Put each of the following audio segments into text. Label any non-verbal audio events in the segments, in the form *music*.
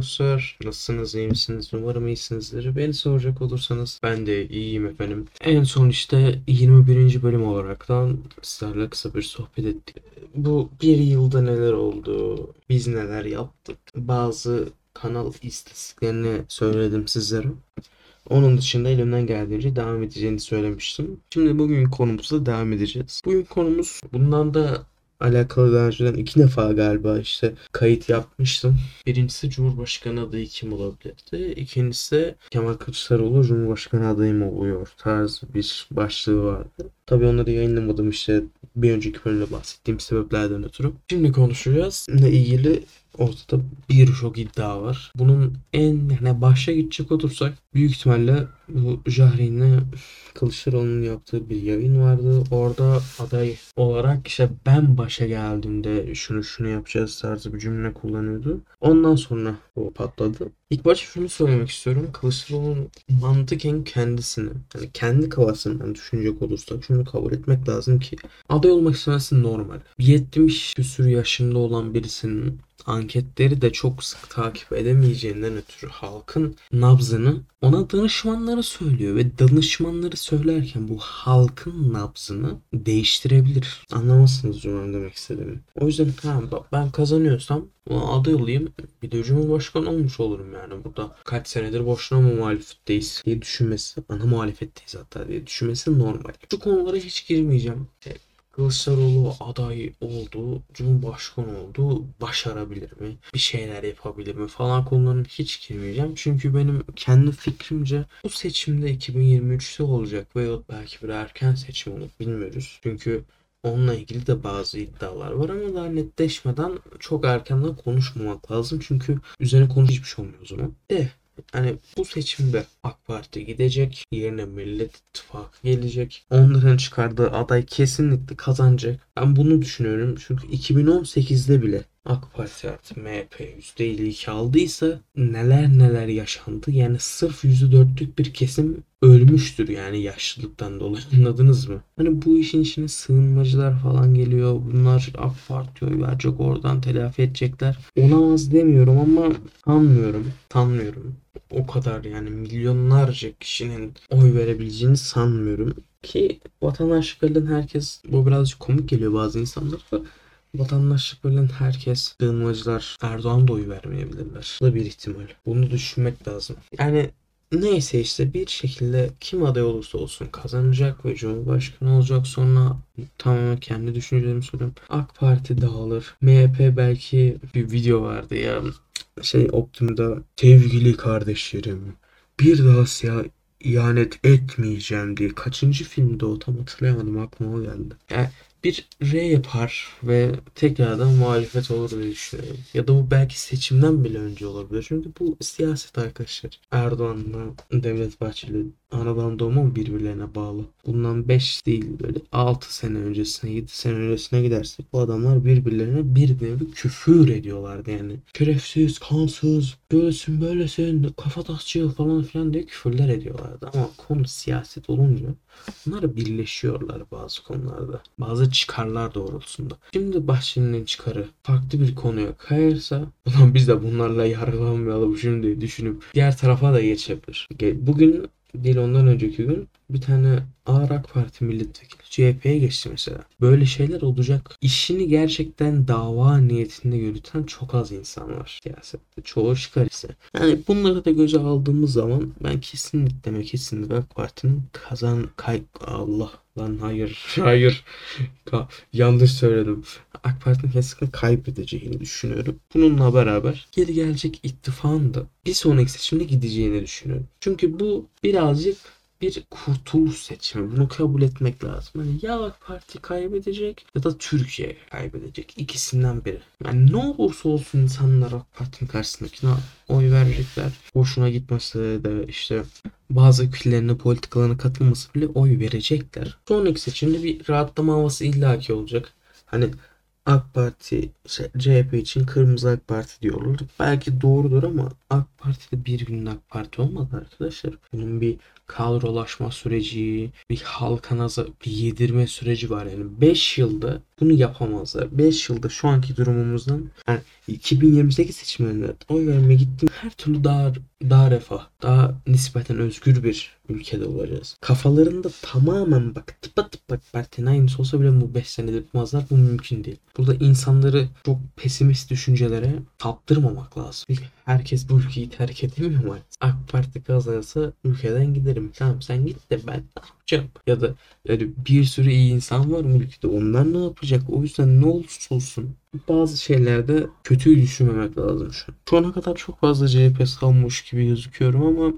dostlar. Nasılsınız, iyi misiniz? Umarım iyisinizdir. Beni soracak olursanız ben de iyiyim efendim. En son işte 21. bölüm olaraktan sizlerle kısa bir sohbet ettik. Bu bir yılda neler oldu, biz neler yaptık, bazı kanal istatistiklerini söyledim sizlere. Onun dışında elimden geldiğince devam edeceğini söylemiştim. Şimdi bugün konumuzla devam edeceğiz. Bugün konumuz bundan da alakalı daha önceden iki defa galiba işte kayıt yapmıştım. Birincisi Cumhurbaşkanı adayı kim olabilirdi? İkincisi Kemal Kılıçdaroğlu Cumhurbaşkanı adayı mı oluyor tarzı bir başlığı vardı. Tabii onları yayınlamadım işte bir önceki bölümde bahsettiğim sebeplerden ötürü. Şimdi konuşacağız. Ne ilgili ortada birçok iddia var. Bunun en yani başa gidecek olursak büyük ihtimalle bu Jahreyn'le Kılıçdaroğlu'nun yaptığı bir yayın vardı. Orada aday olarak işte ben başa geldiğimde şunu şunu yapacağız tarzı bir cümle kullanıyordu. Ondan sonra o patladı. İlk başta şunu söylemek istiyorum. Kılıçdaroğlu'nun mantıken kendisini, yani kendi kafasından düşünecek olursak şunu kabul etmek lazım ki aday olmak istemesi normal. 70 küsür yaşında olan birisinin anketleri de çok sık takip edemeyeceğinden ötürü halkın nabzını ona danışmanları söylüyor ve danışmanları söylerken bu halkın nabzını değiştirebilir. Anlamazsınız cümlemi demek istediğimi. O yüzden ha, ben kazanıyorsam aday olayım bir de cumhurbaşkanı olmuş olurum yani burada. Kaç senedir boşuna mı muhalefetteyiz diye düşünmesi, ana muhalefetteyiz hatta diye düşünmesi normal. Şu konulara hiç girmeyeceğim. Kılıçdaroğlu aday oldu, Cumhurbaşkanı oldu, başarabilir mi? Bir şeyler yapabilir mi falan konularına hiç girmeyeceğim. Çünkü benim kendi fikrimce bu seçimde 2023'te olacak veya belki bir erken seçim olur bilmiyoruz. Çünkü onunla ilgili de bazı iddialar var ama daha netleşmeden çok erkenden konuşmamak lazım. Çünkü üzerine konuş hiçbir şey olmuyor o zaman. De Hani bu seçimde AK Parti gidecek, yerine Millet İttifakı gelecek. Onların çıkardığı aday kesinlikle kazanacak. Ben bunu düşünüyorum çünkü 2018'de bile AK Parti artı MHP %52 aldıysa neler neler yaşandı. Yani sırf %4'lük bir kesim ölmüştür yani yaşlılıktan dolayı *laughs* anladınız mı? Hani bu işin içine sığınmacılar falan geliyor. Bunlar AK Parti'ye oy verecek oradan telafi edecekler. Olamaz demiyorum ama sanmıyorum. Sanmıyorum. O kadar yani milyonlarca kişinin oy verebileceğini sanmıyorum. Ki vatandaşlıklarından herkes bu birazcık komik geliyor bazı insanlara Vatandaşlık verilen herkes sığınmacılar Erdoğan da oy vermeyebilirler. Bu da bir ihtimal. Bunu düşünmek lazım. Yani neyse işte bir şekilde kim aday olursa olsun kazanacak ve Cumhurbaşkanı olacak. Sonra tamamen kendi düşüncelerimi söylüyorum. AK Parti dağılır. MHP belki bir video vardı ya. Şey Optim'da sevgili kardeşlerim bir daha siyah ihanet etmeyeceğim diye. Kaçıncı filmde o tam hatırlayamadım aklıma o geldi. Yani bir R yapar ve tekrardan muhalefet olur diye düşünüyorum. Ya da bu belki seçimden bile önce olabilir. Çünkü bu siyaset arkadaşlar. Erdoğan'la Devlet Bahçeli anadan doğma birbirlerine bağlı? Bundan 5 değil böyle 6 sene öncesine 7 sene öncesine gidersek bu adamlar birbirlerine bir nevi küfür ediyorlardı yani. Şerefsiz, kansız, böylesin böylesin, kafa tasçı falan filan diye küfürler ediyorlardı. Ama konu siyaset olunca bunlar birleşiyorlar bazı konularda. Bazı çıkarlar doğrultusunda. Şimdi Bahçeli'nin çıkarı farklı bir konuya kayarsa ulan biz de bunlarla yargılanmayalım şimdi düşünüp diğer tarafa da geçebilir. Bugün değil ondan önceki gün bir tane ağır AK Parti milletvekili CHP'ye geçti mesela. Böyle şeyler olacak. İşini gerçekten dava niyetinde yürüten çok az insan var siyasette. Çoğu çıkar ise. Yani bunları da göze aldığımız zaman ben kesinlikle mi kesinlikle AK Parti'nin kazan kay Allah lan hayır *laughs* hayır yanlış söyledim. AK Parti'nin kesinlikle kaybedeceğini düşünüyorum. Bununla beraber geri gelecek ittifakın da bir sonraki seçimde gideceğini düşünüyorum. Çünkü bu birazcık bir kurtuluş seçimi. Bunu kabul etmek lazım. Hani ya AK Parti kaybedecek ya da Türkiye kaybedecek. İkisinden biri. Yani ne olursa olsun insanlar AK Parti'nin karşısındakine oy verecekler. Hoşuna gitmesi de işte bazı fikirlerine politikalarına katılması bile oy verecekler. Sonraki seçimde bir rahatlama havası illaki olacak. Hani AK Parti, şey, CHP için kırmızı AK Parti diyorlar. Belki doğrudur ama AK Parti de bir günün AK Parti olmadı arkadaşlar. Bunun bir kadrolaşma süreci, bir halka nazar, bir yedirme süreci var. Yani 5 yılda bunu yapamazlar. 5 yılda şu anki durumumuzdan yani 2028 seçimlerinde oy vermeye gittim. Her türlü daha daha refah, daha nispeten özgür bir ülkede olacağız. Kafalarında tamamen bak tıpa tıpa partinin aynısı olsa bile bu 5 senede yapmazlar. Bu mümkün değil. Burada insanları çok pesimist düşüncelere saptırmamak lazım. Herkes bu ülkeyi terk edemiyor mu? AK Parti kazanırsa ülkeden giderim. Tamam sen git de ben ne yapacağım? Ya da yani bir sürü iyi insan var mı ülkede? Onlar ne yapacak? O yüzden ne olursa olsun bazı şeylerde kötüyü düşünmemek lazım şu an. Şu ana kadar çok fazla CHP savunmuş gibi gözüküyorum ama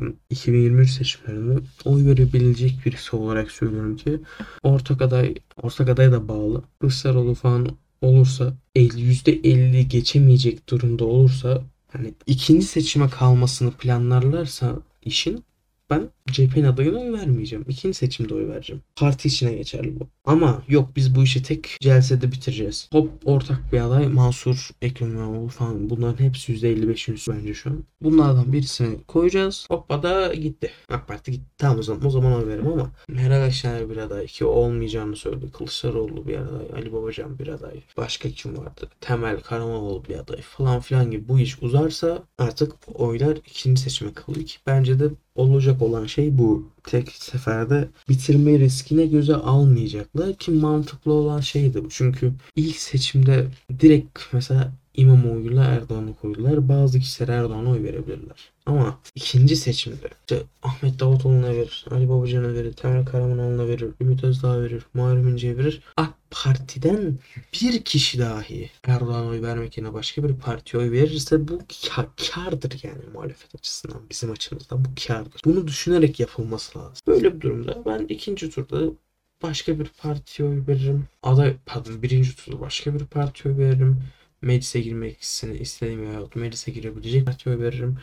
ben 2023 seçimlerinde oy verebilecek birisi olarak söylüyorum ki ortak aday ortak adaya da bağlı. Kılıçdaroğlu falan olursa 50, %50 geçemeyecek durumda olursa hani ikinci seçime kalmasını planlarlarsa işin ben CHP'nin adayına oy vermeyeceğim. İkinci seçimde oy vereceğim. Parti içine geçerli bu. Ama yok biz bu işi tek celsede bitireceğiz. Hop ortak bir aday Mansur, Ekrem İmamoğlu falan bunların hepsi %55'in üstü bence şu an. Bunlardan birisini koyacağız. Hoppa da gitti. AK Parti gitti. Tamam o zaman, o zaman oy veririm ama Meral Akşener bir aday ki olmayacağını söyledi. Kılıçdaroğlu bir aday. Ali Babacan bir aday. Başka kim vardı? Temel Karamoğlu bir aday falan filan gibi bu iş uzarsa artık oylar ikinci seçime kalıyor ki bence de olacak olan şey bu. Tek seferde bitirme riskine göze almayacaklar ki mantıklı olan şeydi bu. Çünkü ilk seçimde direkt mesela İmamoğlu'yla Erdoğan'ı koydular. Bazı kişiler Erdoğan'a oy verebilirler. Ama ikinci seçimde işte Ahmet Davutoğlu'na verir, Ali Babacan'a verir, Temel Karamanoğlu'na verir, Ümit Özdağ verir, Muharrem İnce'ye verir. AK Parti'den bir kişi dahi Erdoğan'a oy vermek yerine başka bir partiye oy verirse bu ka- kardır yani muhalefet açısından bizim açımızdan bu kardır. Bunu düşünerek yapılması lazım. Böyle bir durumda ben ikinci turda başka bir partiye oy veririm. Aday pardon birinci turda başka bir partiye oy veririm. Meclise girmek istediğim veyahut meclise girebilecek partiye oy veririm.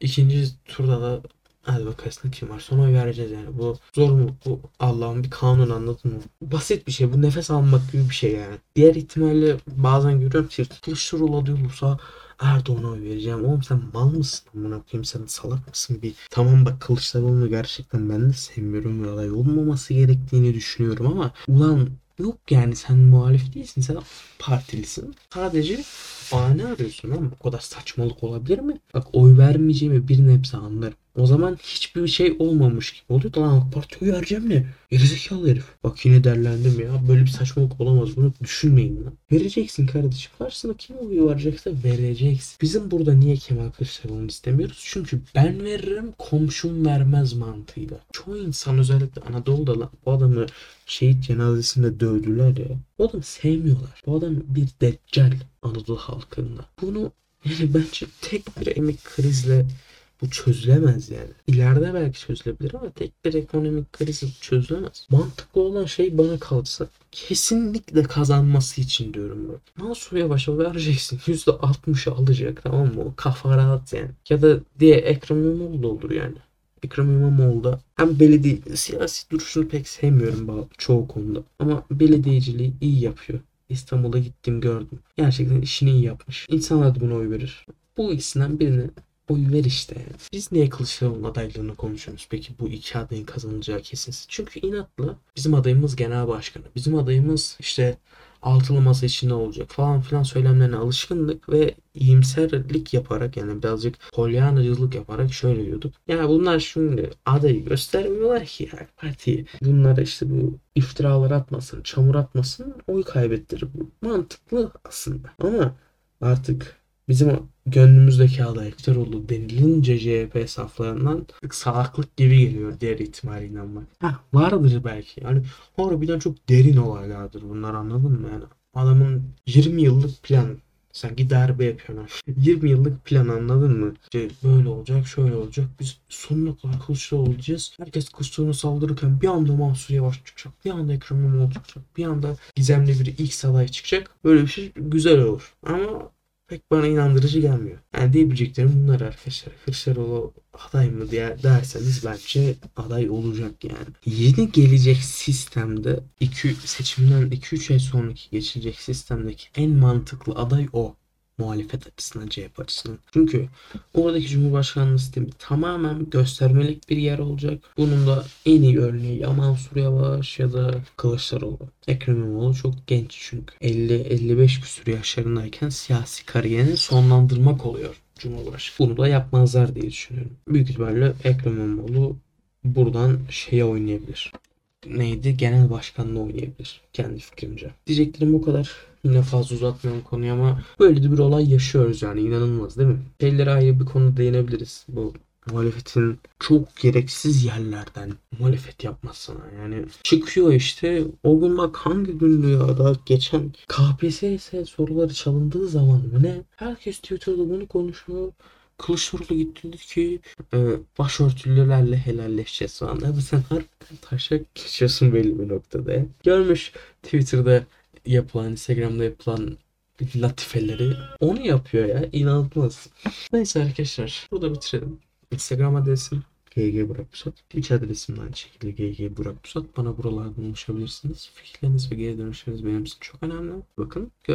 İkinci turda da bakalım kim var sonra oy vereceğiz yani. Bu zor mu? Bu Allah'ın bir kanun anladın mı? Basit bir şey. Bu nefes almak gibi bir şey yani. Diğer ihtimalle bazen görüyorum ki Kılıçdaroğlu aday olursa Erdoğan'a oy vereceğim. Oğlum sen mal mısın? Amına koyayım sen salak mısın? Bir tamam bak Kılıçdaroğlu'nu gerçekten ben de sevmiyorum ve aday olmaması gerektiğini düşünüyorum ama ulan Yok yani sen muhalif değilsin. Sen partilisin. Sadece bahane arıyorsun ama bu kadar saçmalık olabilir mi? Bak oy vermeyeceğimi bir nebze anlarım. O zaman hiçbir şey olmamış gibi oluyor. Lan AK Parti oy vereceğim ne? Gerizekalı herif. Bak yine derlendim ya. Böyle bir saçmalık olamaz. Bunu düşünmeyin lan. Vereceksin kardeşim. Karşısına kim oy verecekse vereceksin. Bizim burada niye Kemal Kılıçdaroğlu'nu istemiyoruz? Çünkü ben veririm komşum vermez mantığıyla. Çoğu insan özellikle Anadolu'da lan bu adamı şehit cenazesinde dövdüler ya. Bu adamı sevmiyorlar. Bu adam bir deccal Anadolu halkında. Bunu yani bence tek bir emek krizle bu çözülemez yani. İleride belki çözülebilir ama tek bir ekonomik kriz çözülemez. Mantıklı olan şey bana kalırsa kesinlikle kazanması için diyorum ben. Mansur Yavaş'a vereceksin. *laughs* %60'ı alacak tamam mı? O kafa rahat yani. Ya da diye Ekrem İmamoğlu olur yani. Ekrem İmamoğlu da hem belediye siyasi duruşunu pek sevmiyorum çoğu konuda. Ama belediyeciliği iyi yapıyor. İstanbul'a gittim gördüm. Gerçekten işini iyi yapmış. İnsanlar da buna oy verir. Bu ikisinden birini oy ver işte. Biz niye Kılıçdaroğlu'nun adaylığını konuşuyoruz? Peki bu iki adayın kazanacağı kesinsiz. Çünkü inatlı bizim adayımız genel başkanı. Bizim adayımız işte altılı masa içinde olacak falan filan söylemlerine alışkındık ve iyimserlik yaparak yani birazcık polyanacılık yaparak şöyle diyorduk. Ya bunlar şimdi adayı göstermiyorlar ki ya partiyi. Bunlar işte bu iftiralar atmasın, çamur atmasın oy kaybettirir bu. Mantıklı aslında. Ama artık bizim gönlümüzdeki aday Kılıçdaroğlu denilince CHP saflarından salaklık gibi geliyor diğer ihtimale inanmak. Heh, vardır belki. Yani harbiden çok derin olaylardır bunlar anladın mı? Yani adamın 20 yıllık plan Sanki darbe yapıyorlar. *laughs* 20 yıllık plan anladın mı? İşte böyle olacak, şöyle olacak. Biz sonuna kadar Kılıçdaroğlu olacağız. Herkes Kılıçdaroğlu'na saldırırken bir anda Mansur Yavaş çıkacak. Bir anda Ekrem İmamoğlu çıkacak. Bir anda gizemli bir ilk aday çıkacak. Böyle bir şey güzel olur. Ama pek bana inandırıcı gelmiyor. Yani diyebileceklerim bunlar arkadaşlar. Kılıçdaroğlu aday mı diye derseniz bence aday olacak yani. Yeni gelecek sistemde iki seçimden 2-3 ay sonraki geçilecek sistemdeki en mantıklı aday o. Muhalefet açısından, CHP açısından. Çünkü oradaki Cumhurbaşkanlığı sistemi tamamen göstermelik bir yer olacak. Bunun da en iyi örneği ya Mansur Yavaş ya da Kılıçdaroğlu. Ekrem İmamoğlu çok genç çünkü. 50-55 küsur yaşlarındayken siyasi kariyerini sonlandırmak oluyor Cumhurbaşkanı. Bunu da yapmazlar diye düşünüyorum. Büyük ihtimalle Ekrem İmamoğlu buradan şeye oynayabilir. Neydi? Genel başkanlığı oynayabilir. Kendi fikrimce. Diyeceklerim bu kadar. Yine fazla uzatmıyorum konuyu ama böyle de bir olay yaşıyoruz yani inanılmaz değil mi? Şeylere ayrı bir konu değinebiliriz. Bu muhalefetin çok gereksiz yerlerden muhalefet yapmasına yani çıkıyor işte o gün bak hangi gündü ya da geçen KPSS soruları çalındığı zaman mı ne herkes Twitter'da bunu konuşuyor Kılıçdaroğlu gitti dedi ki e, başörtülülerle helalleşeceğiz falan. Abi sen harbiden taşak geçiyorsun belli bir noktada. Görmüş Twitter'da yapılan, Instagram'da yapılan latifeleri. Onu yapıyor ya. inanılmaz. Neyse arkadaşlar. Burada bitirelim. Instagram adresim GG Burak Pusat. Twitch adresim aynı şekilde GG Burak Pusat. Bana buralardan ulaşabilirsiniz. Fikirleriniz ve geri dönüşleriniz benim için çok önemli. Bakın görüşürüz.